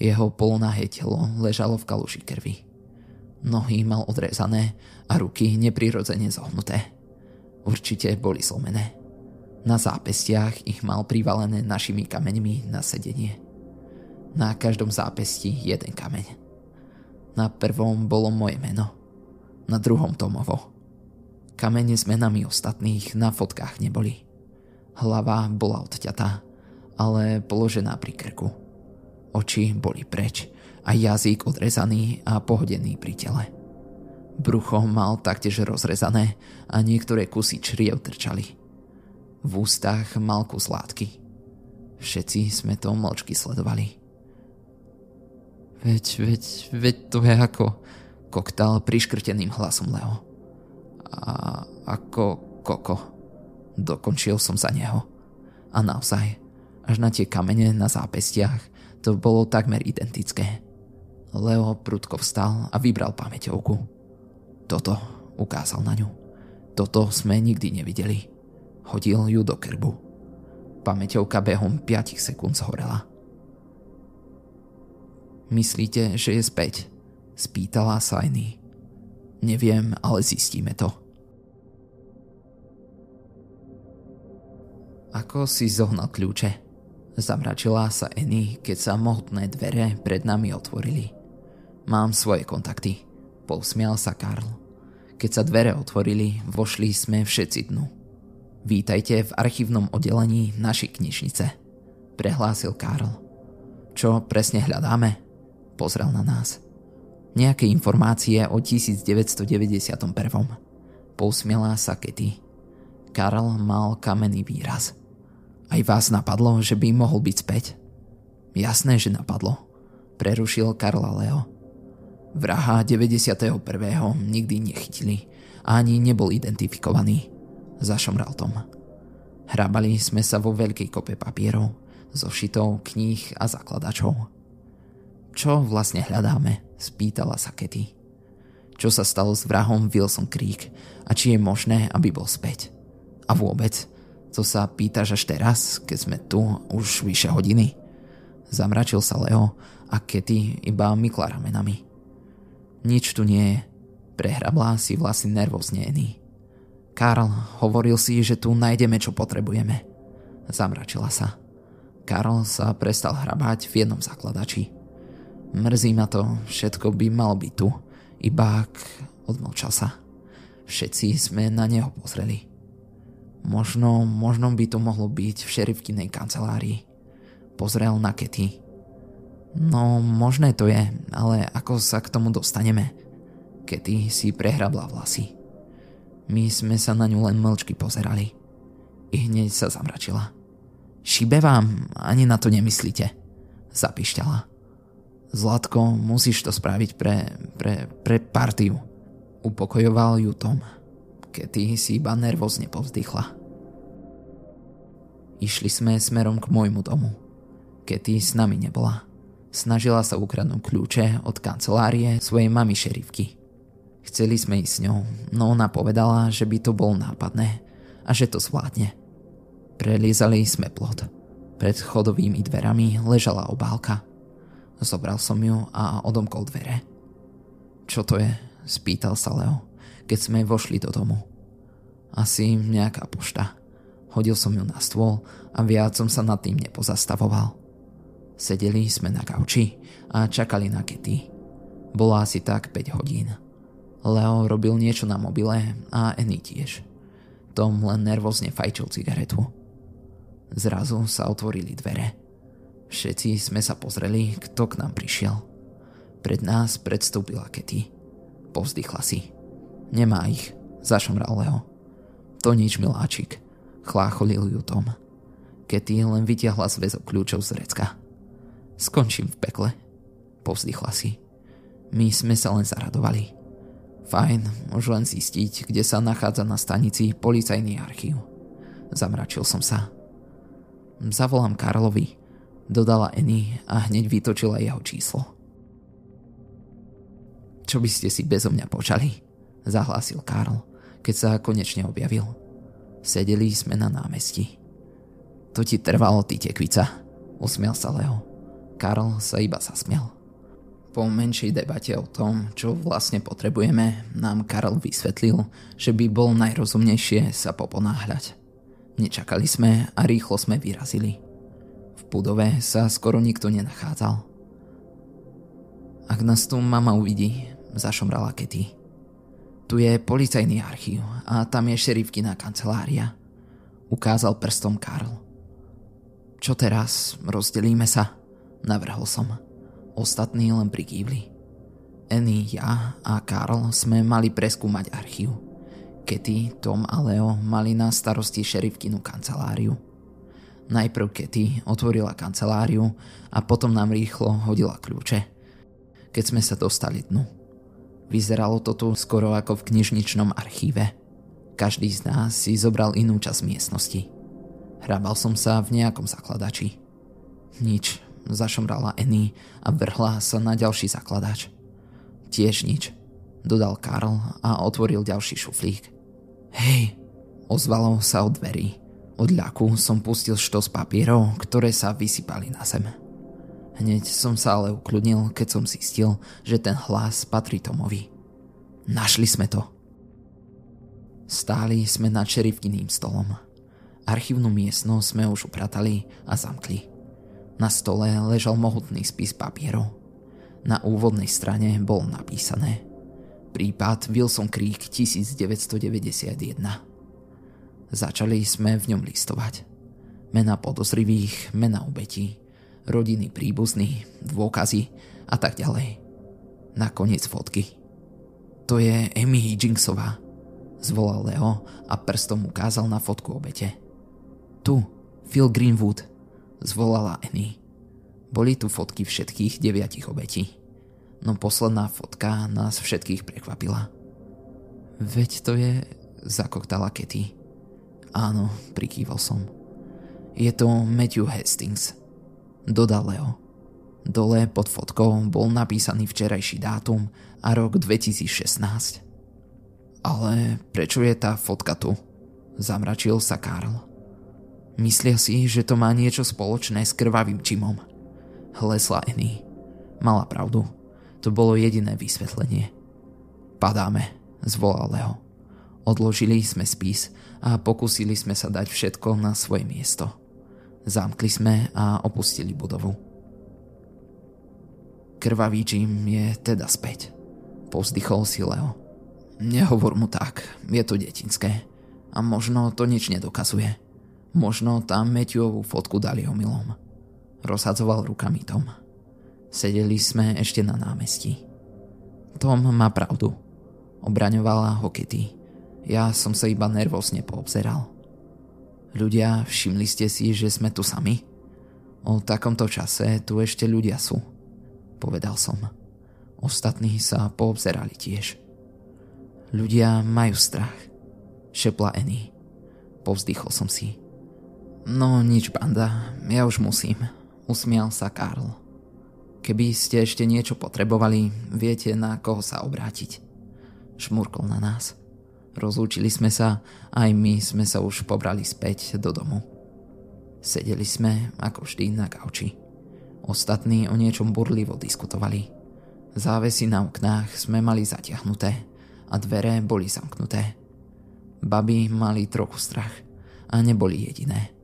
Jeho polonahé telo ležalo v kaluši krvi. Nohy mal odrezané a ruky neprirodzene zohnuté. Určite boli zlomené. Na zápestiach ich mal privalené našimi kameňmi na sedenie. Na každom zápesti jeden kameň. Na prvom bolo moje meno. Na druhom Tomovo. Kamene s menami ostatných na fotkách neboli. Hlava bola odťatá, ale položená pri krku. Oči boli preč a jazyk odrezaný a pohodený pri tele. Brucho mal taktiež rozrezané a niektoré kusy čriev trčali. V ústach mal kus látky. Všetci sme to mlčky sledovali. Veď, veď, veď to je ako koktal priškrteným hlasom Leo. A ako koko. Dokončil som za neho. A naozaj, až na tie kamene na zápestiach, to bolo takmer identické. Leo prudko vstal a vybral pamäťovku. Toto, ukázal na ňu. Toto sme nikdy nevideli. Hodil ju do krbu. Pamäťovka behom 5 sekúnd zhorela. Myslíte, že je späť? Spýtala Sajny. Neviem, ale zistíme to. Ako si zohnal kľúče? Zamračila sa Eny, keď sa mohutné dvere pred nami otvorili. Mám svoje kontakty. Pousmial sa Karl. Keď sa dvere otvorili, vošli sme všetci dnu. Vítajte v archívnom oddelení našej knižnice, prehlásil Karl. Čo presne hľadáme? Pozrel na nás. Nejaké informácie o 1991. Pousmiela sa Kety. Karl mal kamenný výraz. Aj vás napadlo, že by mohol byť späť? Jasné, že napadlo. Prerušil Karla Leo. Vraha 91. nikdy nechytili a ani nebol identifikovaný. Zašomral Tom. Hrabali sme sa vo veľkej kope papierov, zošitov, kníh a zakladačov. Čo vlastne hľadáme? Spýtala sa Kety. Čo sa stalo s vrahom Wilson Creek a či je možné, aby bol späť? A vôbec, co sa pýtaš až teraz, keď sme tu už vyše hodiny? Zamračil sa Leo a Kety iba mykla ramenami. Nič tu nie je. Prehrablá si vlasy nervózne Karl, hovoril si, že tu nájdeme, čo potrebujeme. Zamračila sa. Karl sa prestal hrabať v jednom zakladači. Mrzí ma to, všetko by malo byť tu. Iba ak odmlčal sa. Všetci sme na neho pozreli. Možno, možno by to mohlo byť v šerifkinej kancelárii. Pozrel na Kety. No, možné to je, ale ako sa k tomu dostaneme? Kety si prehrabla vlasy. My sme sa na ňu len mlčky pozerali. I hneď sa zamračila. Šibe vám, ani na to nemyslíte. Zapišťala. Zlatko, musíš to spraviť pre, pre, pre partiu. Upokojoval ju Tom. Kety si iba nervózne povzdychla. Išli sme smerom k môjmu domu. Kety s nami nebola. Snažila sa ukradnúť kľúče od kancelárie svojej mamy šerifky. Chceli sme ísť s ňou, no ona povedala, že by to bolo nápadné a že to zvládne. Prelízali sme plot. Pred chodovými dverami ležala obálka. Zobral som ju a odomkol dvere. Čo to je? Spýtal sa Leo, keď sme vošli do domu. Asi nejaká pošta. Hodil som ju na stôl a viac som sa nad tým nepozastavoval. Sedeli sme na gauči a čakali na Kitty. Bolo asi tak 5 hodín. Leo robil niečo na mobile a Annie tiež. Tom len nervózne fajčil cigaretu. Zrazu sa otvorili dvere. Všetci sme sa pozreli, kto k nám prišiel. Pred nás predstúpila Kitty. Povzdychla si. Nemá ich, zašomral Leo. To nič, miláčik. Chlácholil ju Tom. Kitty len vytiahla zväzok kľúčov z recka. Skončím v pekle. Povzdychla si. My sme sa len zaradovali. Fajn, už len zistiť, kde sa nachádza na stanici policajný archív. Zamračil som sa. Zavolám Karlovi, dodala Eny a hneď vytočila jeho číslo. Čo by ste si bezo mňa počali? Zahlásil Karl, keď sa konečne objavil. Sedeli sme na námestí. To ti trvalo, ty tekvica, usmial sa Leo. Karl sa iba zasmiel. Po menšej debate o tom, čo vlastne potrebujeme, nám Karl vysvetlil, že by bol najrozumnejšie sa poponáhľať. Nečakali sme a rýchlo sme vyrazili. V budove sa skoro nikto nenachádzal. Ak nás tu mama uvidí, zašomrala Kety. Tu je policajný archív a tam je šerifkina kancelária. Ukázal prstom Karl. Čo teraz? Rozdelíme sa? Navrhol som. Ostatní len prikývli. Annie, ja a Karl sme mali preskúmať archív. Kety, Tom a Leo mali na starosti šerifkinu kanceláriu. Najprv Kety otvorila kanceláriu a potom nám rýchlo hodila kľúče. Keď sme sa dostali dnu. Vyzeralo to tu skoro ako v knižničnom archíve. Každý z nás si zobral inú časť miestnosti. Hrabal som sa v nejakom zakladači. Nič, zašomrala Annie a vrhla sa na ďalší zakladač. Tiež nič, dodal Karl a otvoril ďalší šuflík. Hej, ozvalo sa od dverí. Od ľaku som pustil štos papierov, ktoré sa vysypali na zem. Hneď som sa ale ukludnil, keď som zistil, že ten hlas patrí Tomovi. Našli sme to. Stáli sme nad šerifkiným stolom. Archívnu miestnosť sme už upratali a zamkli. Na stole ležal mohutný spis papierov. Na úvodnej strane bol napísané Prípad Wilson Creek 1991. Začali sme v ňom listovať. Mena podozrivých, mena obetí, rodiny príbuzní, dôkazy a tak ďalej. Nakoniec fotky. To je Amy Higginsová, zvolal Leo a prstom ukázal na fotku obete. Tu, Phil Greenwood, zvolala Annie. Boli tu fotky všetkých deviatich obetí. No posledná fotka nás všetkých prekvapila. Veď to je... zakoktala Katy. Áno, prikýval som. Je to Matthew Hastings. Dodal Leo. Dole pod fotkou bol napísaný včerajší dátum a rok 2016. Ale prečo je tá fotka tu? Zamračil sa Karl. Myslia si, že to má niečo spoločné s krvavým čimom. Hlesla Annie. Mala pravdu. To bolo jediné vysvetlenie. Padáme, zvolal Leo. Odložili sme spis a pokúsili sme sa dať všetko na svoje miesto. Zamkli sme a opustili budovu. Krvavý Jim je teda späť. Povzdychol si Leo. Nehovor mu tak, je to detinské. A možno to nič nedokazuje. Možno tam Matthewovú fotku dali omylom. Rozhadzoval rukami Tom. Sedeli sme ešte na námestí. Tom má pravdu. Obraňovala ho Kitty. Ja som sa iba nervózne poobzeral. Ľudia, všimli ste si, že sme tu sami? O takomto čase tu ešte ľudia sú. Povedal som. Ostatní sa poobzerali tiež. Ľudia majú strach. Šepla Annie. Povzdychol som si. No nič, banda, ja už musím. Usmial sa Karl. Keby ste ešte niečo potrebovali, viete na koho sa obrátiť. Šmurkol na nás. Rozlúčili sme sa, aj my sme sa už pobrali späť do domu. Sedeli sme, ako vždy, na gauči. Ostatní o niečom burlivo diskutovali. Závesy na oknách sme mali zatiahnuté a dvere boli zamknuté. Baby mali trochu strach a neboli jediné.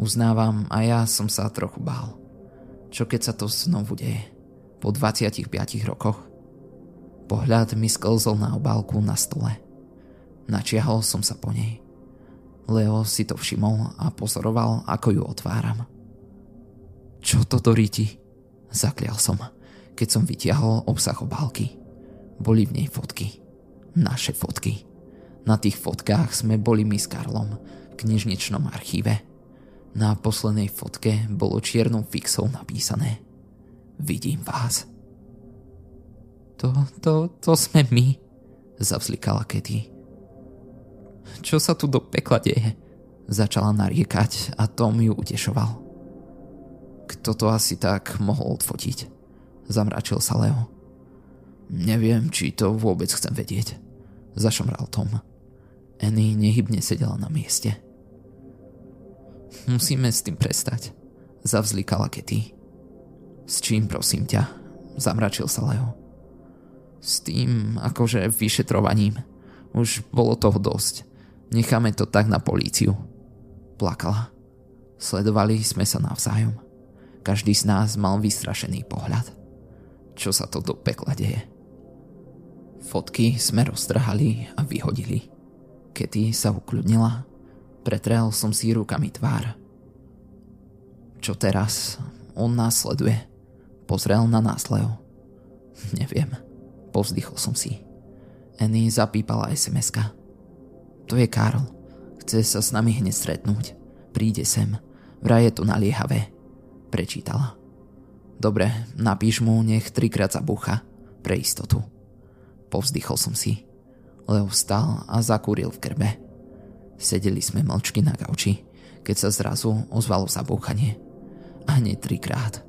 Uznávam, a ja som sa trochu bál. Čo keď sa to znovu deje? Po 25 rokoch? Pohľad mi sklzol na obálku na stole. Načiahol som sa po nej. Leo si to všimol a pozoroval, ako ju otváram. Čo to doríti? Zaklial som, keď som vytiahol obsah obálky. Boli v nej fotky. Naše fotky. Na tých fotkách sme boli my s Karlom v knižničnom archíve. Na poslednej fotke bolo čiernou fixou napísané Vidím vás. To, to, to sme my, zavzlikala Katy. Čo sa tu do pekla deje? Začala nariekať a Tom ju utešoval. Kto to asi tak mohol odfotiť? Zamračil sa Leo. Neviem, či to vôbec chcem vedieť. Zašomral Tom. Annie nehybne sedela na mieste. Musíme s tým prestať, zavzlikala Kety. S čím prosím ťa? Zamračil sa Leo. S tým, akože vyšetrovaním. Už bolo toho dosť. Necháme to tak na políciu. Plakala. Sledovali sme sa navzájom. Každý z nás mal vystrašený pohľad. Čo sa to do pekla deje? Fotky sme roztrhali a vyhodili. Kety sa ukľudnila. Pretrel som si rukami tvár. Čo teraz? On nás sleduje. Pozrel na nás Leo. Neviem. Povzdychol som si. Annie zapípala SMS-ka. To je Karl. Chce sa s nami hneď stretnúť. Príde sem. Vraj je to naliehavé. Prečítala. Dobre, napíš mu, nech trikrát zabúcha. Pre istotu. Povzdychol som si. Leo vstal a zakúril v krbe. Sedeli sme mlčky na gauči, keď sa zrazu ozvalo zabúchanie. A hneď trikrát.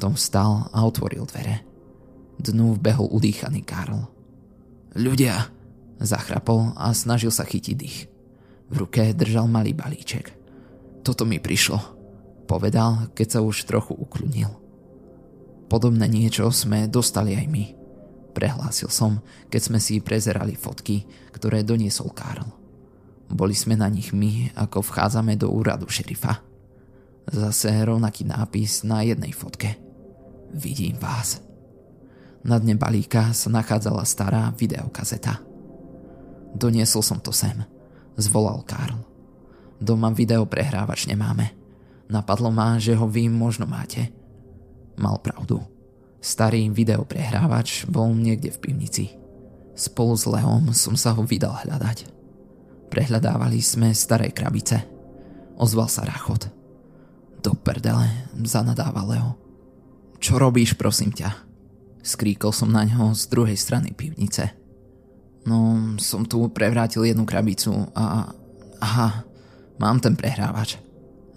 Tom vstal a otvoril dvere. Dnu vbehol udýchaný Karl. Ľudia, Zachrapol a snažil sa chytiť dých. V ruke držal malý balíček. Toto mi prišlo, povedal, keď sa už trochu ukľudnil. Podobné niečo sme dostali aj my. Prehlásil som, keď sme si prezerali fotky, ktoré doniesol Karl. Boli sme na nich my, ako vchádzame do úradu šerifa. Zase rovnaký nápis na jednej fotke. Vidím vás. Na dne balíka sa nachádzala stará videokazeta – Doniesol som to sem. Zvolal Karl. Doma videoprehrávač nemáme. Napadlo ma, že ho vy možno máte. Mal pravdu. Starý videoprehrávač bol niekde v pivnici. Spolu s Leom som sa ho vydal hľadať. Prehľadávali sme staré krabice. Ozval sa rachot. Do perdele, zanadáva Leo. Čo robíš, prosím ťa? Skríkol som na ňo z druhej strany pivnice. No, som tu prevrátil jednu krabicu a... Aha, mám ten prehrávač.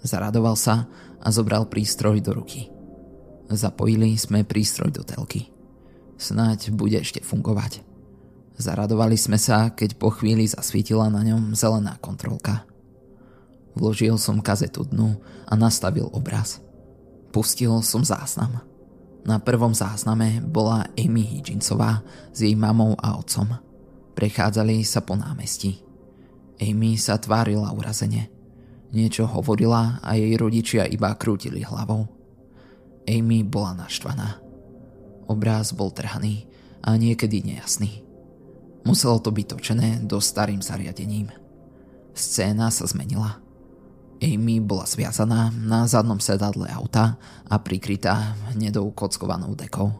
Zaradoval sa a zobral prístroj do ruky. Zapojili sme prístroj do telky. Snáď bude ešte fungovať. Zaradovali sme sa, keď po chvíli zasvietila na ňom zelená kontrolka. Vložil som kazetu dnu a nastavil obraz. Pustil som záznam. Na prvom zázname bola Amy Higginsová s jej mamou a otcom. Prechádzali sa po námestí. Amy sa tvárila urazene. Niečo hovorila a jej rodičia iba krútili hlavou. Amy bola naštvaná. Obráz bol trhaný a niekedy nejasný. Muselo to byť točené do starým zariadením. Scéna sa zmenila. Amy bola zviazaná na zadnom sedadle auta a prikrytá hnedou kockovanou dekou.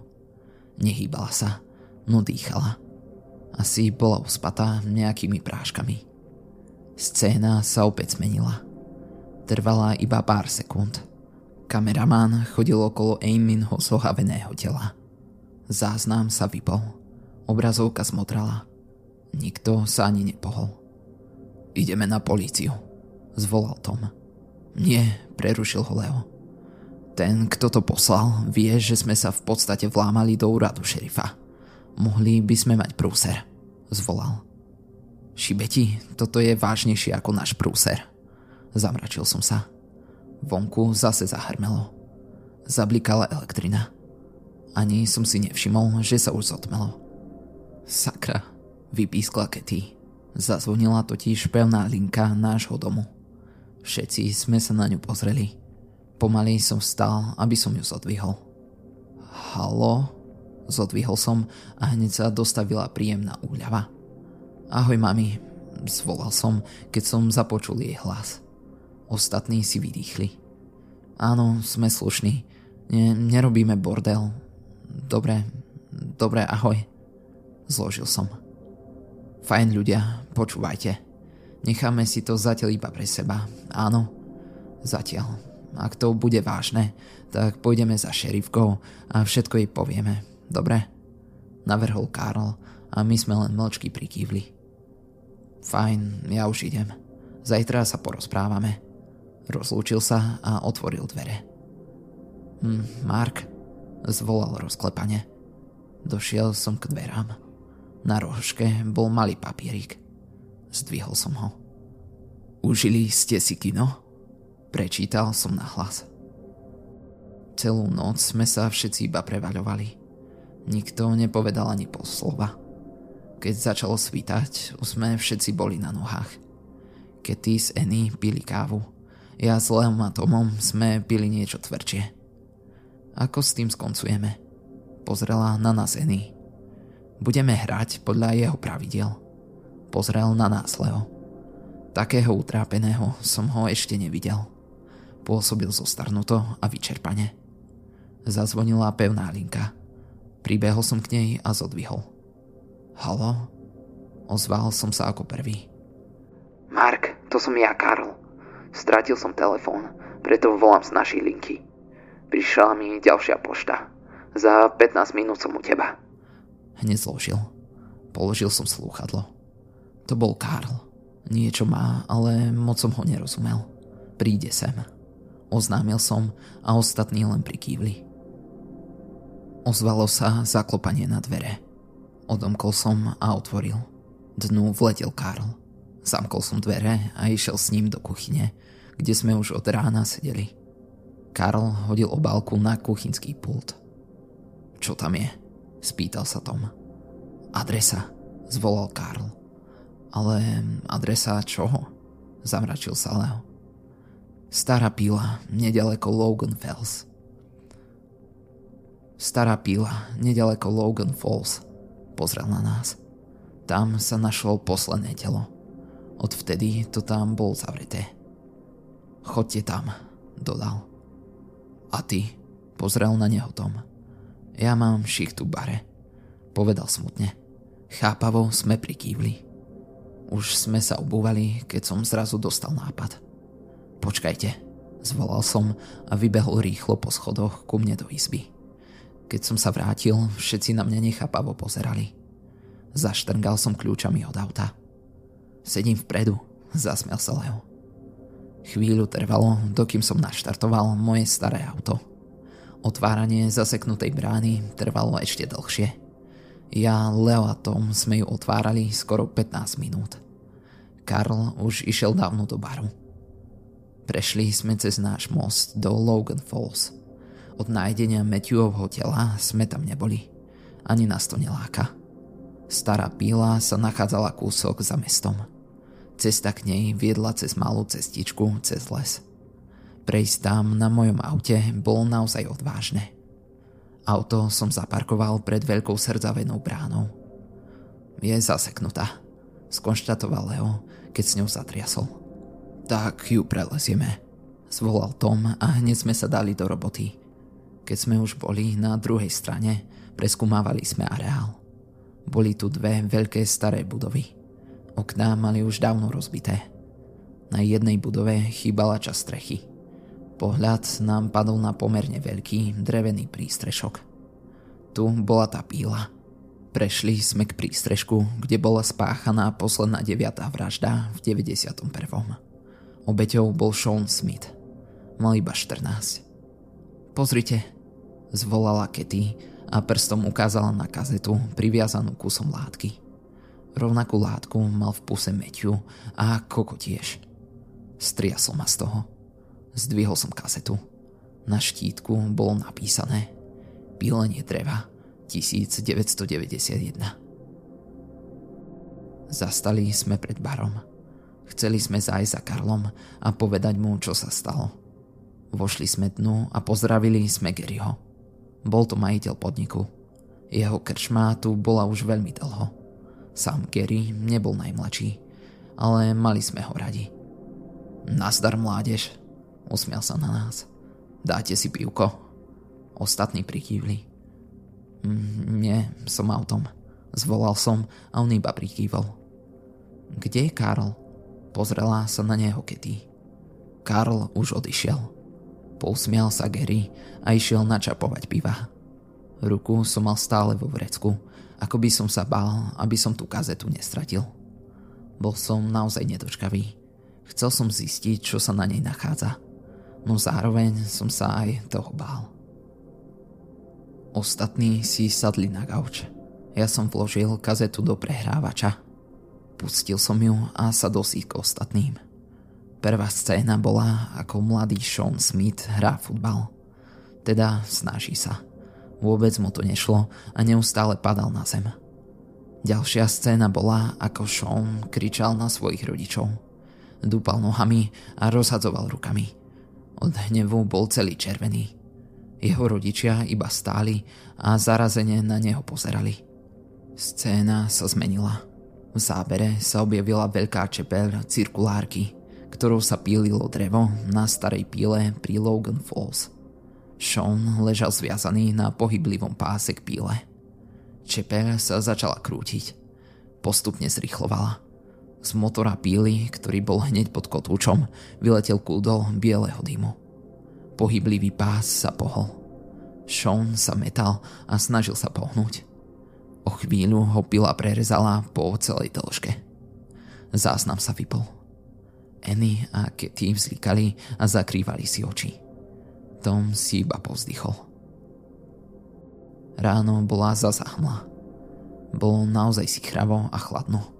Nehýbala sa, no dýchala. Asi bola uspatá nejakými práškami. Scéna sa opäť zmenila. Trvala iba pár sekúnd. Kameraman chodil okolo Aminho zohaveného tela. Záznam sa vypol. Obrazovka zmodrala. Nikto sa ani nepohol. Ideme na políciu, zvolal Tom. Nie, prerušil ho Leo. Ten, kto to poslal, vie, že sme sa v podstate vlámali do úradu šerifa. Mohli by sme mať prúser, zvolal. Šibeti, toto je vážnejšie ako náš prúser. Zamračil som sa. Vonku zase zahrmelo. Zablikala elektrina. Ani som si nevšimol, že sa už zotmelo. Sakra, vypískla Kety. Zazvonila totiž pevná linka nášho domu. Všetci sme sa na ňu pozreli. Pomaly som vstal, aby som ju zodvihol. Halo? Zodvihol som a hneď sa dostavila príjemná úľava. Ahoj mami, zvolal som, keď som započul jej hlas. Ostatní si vydýchli. Áno, sme slušní. Ne, nerobíme bordel. Dobre, dobre, ahoj. Zložil som. Fajn ľudia, počúvajte. Necháme si to zatiaľ iba pre seba. Áno, zatiaľ. Ak to bude vážne, tak pôjdeme za šerifkou a všetko jej povieme. Dobre? Navrhol Karl a my sme len mlčky prikývli. Fajn, ja už idem. Zajtra sa porozprávame. Rozlúčil sa a otvoril dvere. Hm, Mark, zvolal rozklepane. Došiel som k dverám. Na rožke bol malý papierik. Zdvihol som ho. Užili ste si kino? Prečítal som na hlas. Celú noc sme sa všetci iba prevaľovali. Nikto nepovedal ani pol slova. Keď začalo svítať, už sme všetci boli na nohách. Keď s Eny pili kávu, ja s Leom a Tomom sme pili niečo tvrdšie. Ako s tým skoncujeme? Pozrela na nás Eny. Budeme hrať podľa jeho pravidel. Pozrel na nás Leo. Takého utrápeného som ho ešte nevidel. Pôsobil zostarnuto a vyčerpane. Zazvonila pevná linka. Pribehol som k nej a zodvihol. Halo? Ozval som sa ako prvý. Mark, to som ja, Karl. Stratil som telefón, preto volám z našej linky. Prišla mi ďalšia pošta. Za 15 minút som u teba. Hneď zložil. Položil som slúchadlo. To bol Karl. Niečo má, ale moc som ho nerozumel. Príde sem. Oznámil som a ostatní len prikývli. Ozvalo sa zaklopanie na dvere. Odomkol som a otvoril. Dnu vletel Karl. Zamkol som dvere a išiel s ním do kuchyne, kde sme už od rána sedeli. Karl hodil obálku na kuchynský pult. Čo tam je? Spýtal sa Tom. Adresa, zvolal Karl. Ale adresa čoho? Zamračil sa Leo. Stará píla, nedaleko Logan Fells. Stará píla, nedaleko Logan Falls. Pozrel na nás. Tam sa našlo posledné telo. Odvtedy to tam bol zavreté. Chodte tam, dodal. A ty? Pozrel na neho Tom. Ja mám šichtu bare. Povedal smutne. Chápavo sme prikývli. Už sme sa obúvali, keď som zrazu dostal nápad. Počkajte, zvolal som a vybehol rýchlo po schodoch ku mne do izby. Keď som sa vrátil, všetci na mňa nechápavo pozerali. Zaštrngal som kľúčami od auta. Sedím vpredu, zasmial sa Leo. Chvíľu trvalo, dokým som naštartoval moje staré auto. Otváranie zaseknutej brány trvalo ešte dlhšie. Ja, Leo a Tom sme ju otvárali skoro 15 minút. Karl už išiel dávno do baru. Prešli sme cez náš most do Logan Falls. Od nájdenia Matthewovho tela sme tam neboli. Ani nás to neláka. Stará píla sa nachádzala kúsok za mestom. Cesta k nej viedla cez malú cestičku cez les. Prejsť tam na mojom aute bolo naozaj odvážne. Auto som zaparkoval pred veľkou srdzavenou bránou. Je zaseknutá, skonštatoval Leo, keď s ňou zatriasol. Tak ju prelezieme, zvolal Tom a hneď sme sa dali do roboty. Keď sme už boli na druhej strane, preskumávali sme areál. Boli tu dve veľké staré budovy. Okná mali už dávno rozbité. Na jednej budove chýbala časť strechy – Pohľad nám padol na pomerne veľký drevený prístrešok. Tu bola tá píla. Prešli sme k prístrežku, kde bola spáchaná posledná deviatá vražda v 91. Obeťou bol Sean Smith. Mal iba 14. Pozrite, zvolala Ketty a prstom ukázala na kazetu priviazanú kusom látky. Rovnakú látku mal v puse Meťu a Koko tiež. Striasol ma z toho. Zdvihol som kasetu. Na štítku bolo napísané Pílenie dreva 1991. Zastali sme pred barom. Chceli sme zájsť za Karlom a povedať mu, čo sa stalo. Vošli sme dnu a pozdravili sme Garyho. Bol to majiteľ podniku. Jeho krčma tu bola už veľmi dlho. Sám Gary nebol najmladší, ale mali sme ho radi. Nazdar mládež, Usmial sa na nás. Dáte si pivko? Ostatní prikývli. Mm, nie, som autom. Zvolal som a on iba prikývol. Kde je Karl? Pozrela sa na neho Ketty. Karl už odišiel. Pousmial sa Gary a išiel načapovať piva. Ruku som mal stále vo vrecku, ako by som sa bál, aby som tú kazetu nestratil. Bol som naozaj nedočkavý. Chcel som zistiť, čo sa na nej nachádza no zároveň som sa aj toho bál. Ostatní si sadli na gauč. Ja som vložil kazetu do prehrávača. Pustil som ju a sadol si ostatným. Prvá scéna bola, ako mladý Sean Smith hrá futbal. Teda snaží sa. Vôbec mu to nešlo a neustále padal na zem. Ďalšia scéna bola, ako Sean kričal na svojich rodičov. Dúpal nohami a rozhadzoval rukami. Od hnevu bol celý červený. Jeho rodičia iba stáli a zarazene na neho pozerali. Scéna sa zmenila. V zábere sa objavila veľká čepel cirkulárky, ktorou sa pílilo drevo na starej píle pri Logan Falls. Sean ležal zviazaný na pohyblivom páse k píle. Čepel sa začala krútiť. Postupne zrychlovala. Z motora píly, ktorý bol hneď pod kotúčom, vyletel kúdol bieleho dymu. Pohyblivý pás sa pohol. Sean sa metal a snažil sa pohnúť. O chvíľu ho pila prerezala po celej dĺžke. Záznam sa vypol. Annie a Katie vzlikali a zakrývali si oči. Tom si iba povzdychol. Ráno bola zasa hmla. Bolo naozaj si chravo a chladno.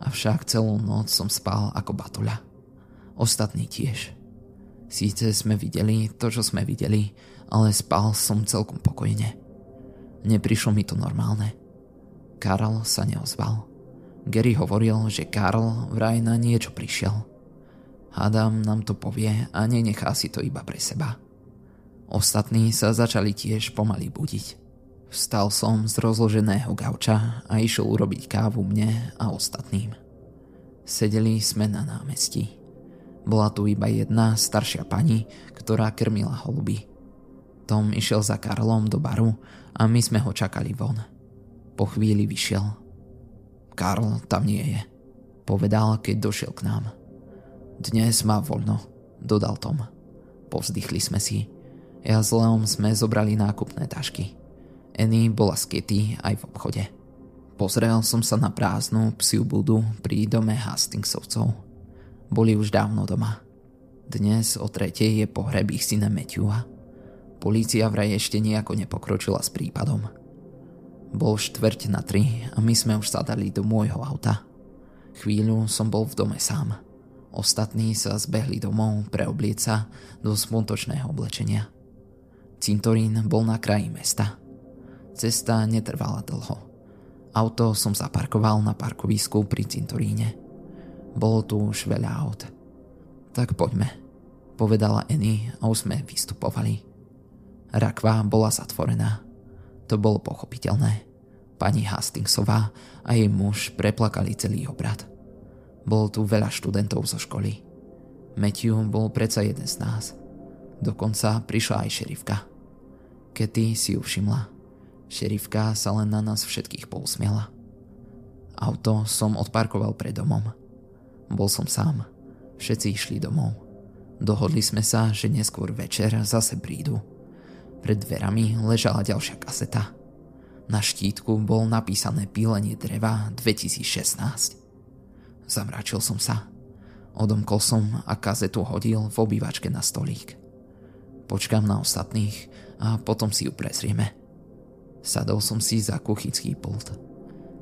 Avšak celú noc som spal ako batoľa. Ostatní tiež. Síce sme videli to, čo sme videli, ale spal som celkom pokojne. Neprišlo mi to normálne. Karl sa neozval. Gary hovoril, že Karl vraj na niečo prišiel. Hádam nám to povie a nenechá si to iba pre seba. Ostatní sa začali tiež pomaly budiť. Vstal som z rozloženého gauča a išiel urobiť kávu mne a ostatným. Sedeli sme na námestí. Bola tu iba jedna staršia pani, ktorá krmila holuby. Tom išiel za Karlom do baru a my sme ho čakali von. Po chvíli vyšiel. Karl tam nie je, povedal, keď došiel k nám. Dnes má voľno, dodal Tom. Povzdychli sme si. Ja s Leom sme zobrali nákupné tašky. Annie bola s Kitty aj v obchode. Pozrel som sa na prázdnu psiu budu pri dome Hastingsovcov. Boli už dávno doma. Dnes o tretej je pohreb ich syna Matthewa. Polícia vraj ešte nejako nepokročila s prípadom. Bol štvrť na tri a my sme už sadali do môjho auta. Chvíľu som bol v dome sám. Ostatní sa zbehli domov preoblieť sa do smutočného oblečenia. Cintorín bol na kraji mesta. Cesta netrvala dlho. Auto som zaparkoval na parkovisku pri cintoríne. Bolo tu už veľa aut. Tak poďme, povedala Annie a už sme vystupovali. Rakva bola zatvorená. To bolo pochopiteľné. Pani Hastingsová a jej muž preplakali celý obrad. Bolo tu veľa študentov zo školy. Matthew bol predsa jeden z nás. Dokonca prišla aj šerifka. Kety si ju všimla. Šerifka sa len na nás všetkých pousmiela. Auto som odparkoval pred domom. Bol som sám. Všetci išli domov. Dohodli sme sa, že neskôr večer zase prídu. Pred dverami ležala ďalšia kaseta. Na štítku bol napísané pílenie dreva 2016. Zamračil som sa. Odomkol som a kazetu hodil v obývačke na stolík. Počkám na ostatných a potom si ju prezrieme. Sadol som si za kuchycký pult.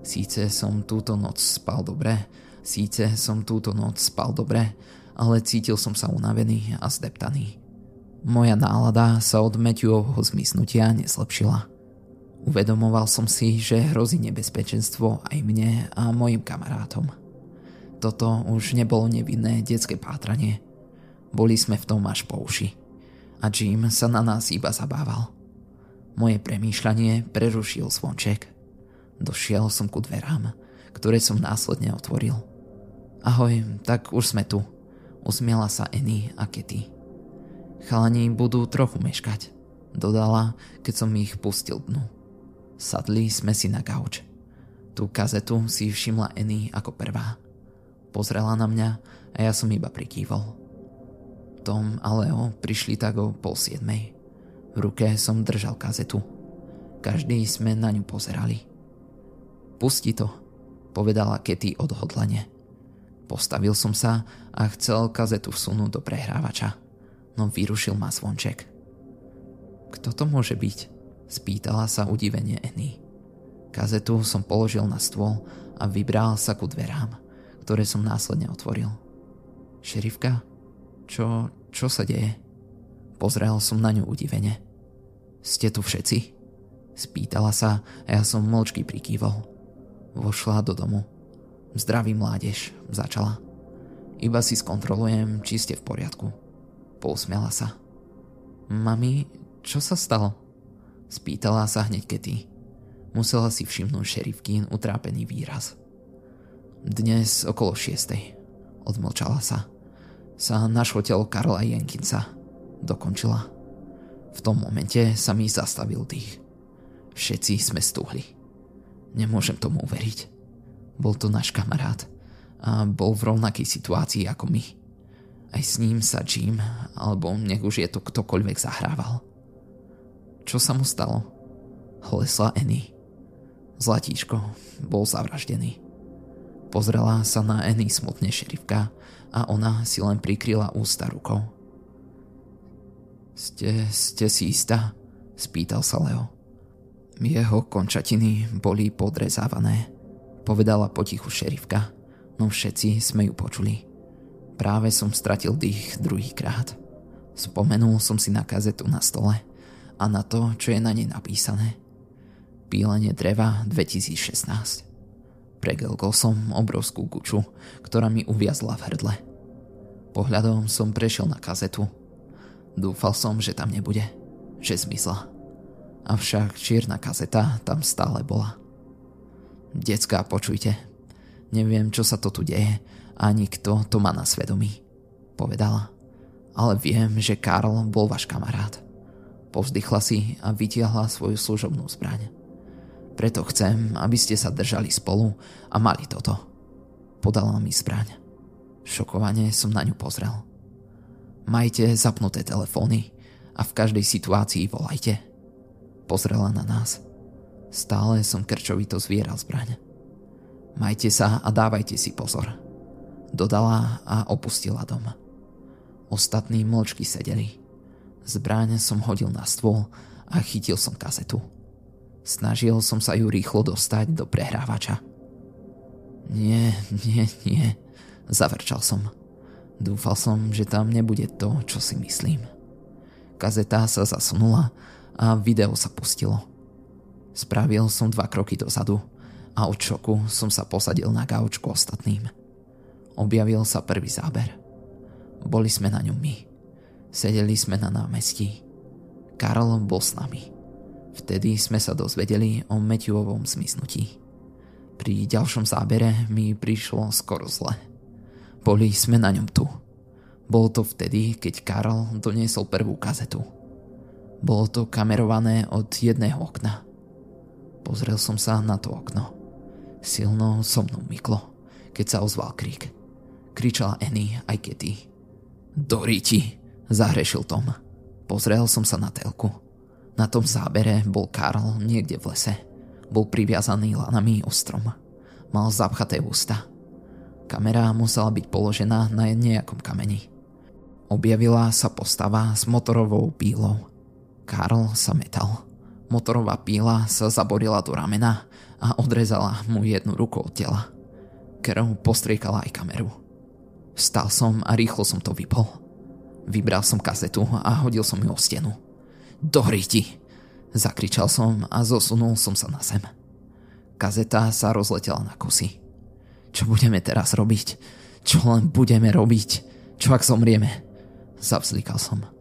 Síce som túto noc spal dobre, síce som túto noc spal dobre, ale cítil som sa unavený a zdeptaný. Moja nálada sa od Matthewovho zmiznutia neslepšila. Uvedomoval som si, že hrozí nebezpečenstvo aj mne a mojim kamarátom. Toto už nebolo nevinné detské pátranie. Boli sme v tom až po uši. A Jim sa na nás iba zabával. Moje premýšľanie prerušil zvonček. Došiel som ku dverám, ktoré som následne otvoril. Ahoj, tak už sme tu. Usmiela sa Annie a Kitty. Chalani budú trochu meškať, dodala, keď som ich pustil dnu. Sadli sme si na gauč. Tú kazetu si všimla Annie ako prvá. Pozrela na mňa a ja som iba prikývol. Tom a Leo prišli tak o pol siedmej. V ruke som držal kazetu. Každý sme na ňu pozerali. Pusti to, povedala Kety odhodlane. Postavil som sa a chcel kazetu vsunúť do prehrávača no vyrušil ma zvonček. Kto to môže byť? Spýtala sa udivene Annie. Kazetu som položil na stôl a vybral sa ku dverám, ktoré som následne otvoril. Šerifka? Čo, čo sa deje? Pozrel som na ňu udivene. Ste tu všetci? Spýtala sa a ja som mlčky prikývol. Vošla do domu. Zdraví mládež, začala. Iba si skontrolujem, či ste v poriadku. Pousmiala sa. Mami, čo sa stalo? Spýtala sa hneď Kety. Musela si všimnúť šerifkín utrápený výraz. Dnes okolo šiestej. Odmlčala sa. Sa našlo telo Karla Jenkinsa. Dokončila. V tom momente sa mi zastavil dých. Všetci sme stuhli. Nemôžem tomu uveriť. Bol to náš kamarát a bol v rovnakej situácii ako my. Aj s ním sa Jim, alebo nech už je to ktokoľvek zahrával. Čo sa mu stalo? Hlesla Annie. Zlatíčko bol zavraždený. Pozrela sa na Annie smutne šerifka a ona si len prikryla ústa rukou. Ste, ste si istá? Spýtal sa Leo. Jeho končatiny boli podrezávané, povedala potichu šerifka no všetci sme ju počuli. Práve som stratil dých druhýkrát. Spomenul som si na kazetu na stole a na to, čo je na nej napísané. Pílenie dreva 2016. Pregelkol som obrovskú guču, ktorá mi uviazla v hrdle. Pohľadom som prešiel na kazetu. Dúfal som, že tam nebude, že zmizla. Avšak čierna kazeta tam stále bola. Decká, počujte, Neviem, čo sa to tu deje, ani kto to má na svedomí. Povedala. Ale viem, že Karl bol váš kamarát. Povzdychla si a vytiahla svoju služobnú zbraň. Preto chcem, aby ste sa držali spolu a mali toto. Podala mi zbraň. Šokovane som na ňu pozrel. Majte zapnuté telefóny a v každej situácii volajte. Pozrela na nás. Stále som krčovito zvieral zbraň. Majte sa a dávajte si pozor. Dodala a opustila dom. Ostatní mlčky sedeli. Zbráň som hodil na stôl a chytil som kazetu. Snažil som sa ju rýchlo dostať do prehrávača. Nie, nie, nie, zavrčal som. Dúfal som, že tam nebude to, čo si myslím. Kazeta sa zasunula a video sa pustilo. Spravil som dva kroky dozadu a od šoku som sa posadil na gaučku ostatným. Objavil sa prvý záber. Boli sme na ňom my. Sedeli sme na námestí. Karol bol s nami. Vtedy sme sa dozvedeli o Matthewovom zmiznutí. Pri ďalšom zábere mi prišlo skoro zle. Boli sme na ňom tu. Bolo to vtedy, keď Karol doniesol prvú kazetu. Bolo to kamerované od jedného okna. Pozrel som sa na to okno. Silno so mnou myklo, keď sa ozval krík. Kričala Annie aj Kitty. Doriti, zahrešil Tom. Pozrel som sa na telku. Na tom zábere bol Karl niekde v lese. Bol priviazaný lanami o strom. Mal zapchaté ústa. Kamera musela byť položená na nejakom kameni. Objavila sa postava s motorovou pílou. Karl sa metal. Motorová píla sa zaborila do ramena a odrezala mu jednu ruku od tela. Krv postriekala aj kameru. Vstal som a rýchlo som to vypol. Vybral som kazetu a hodil som ju o stenu. Dohriti! Zakričal som a zosunul som sa na zem. Kazeta sa rozletela na kusy. Čo budeme teraz robiť? Čo len budeme robiť? Čo ak zomrieme? Zavzlikal som.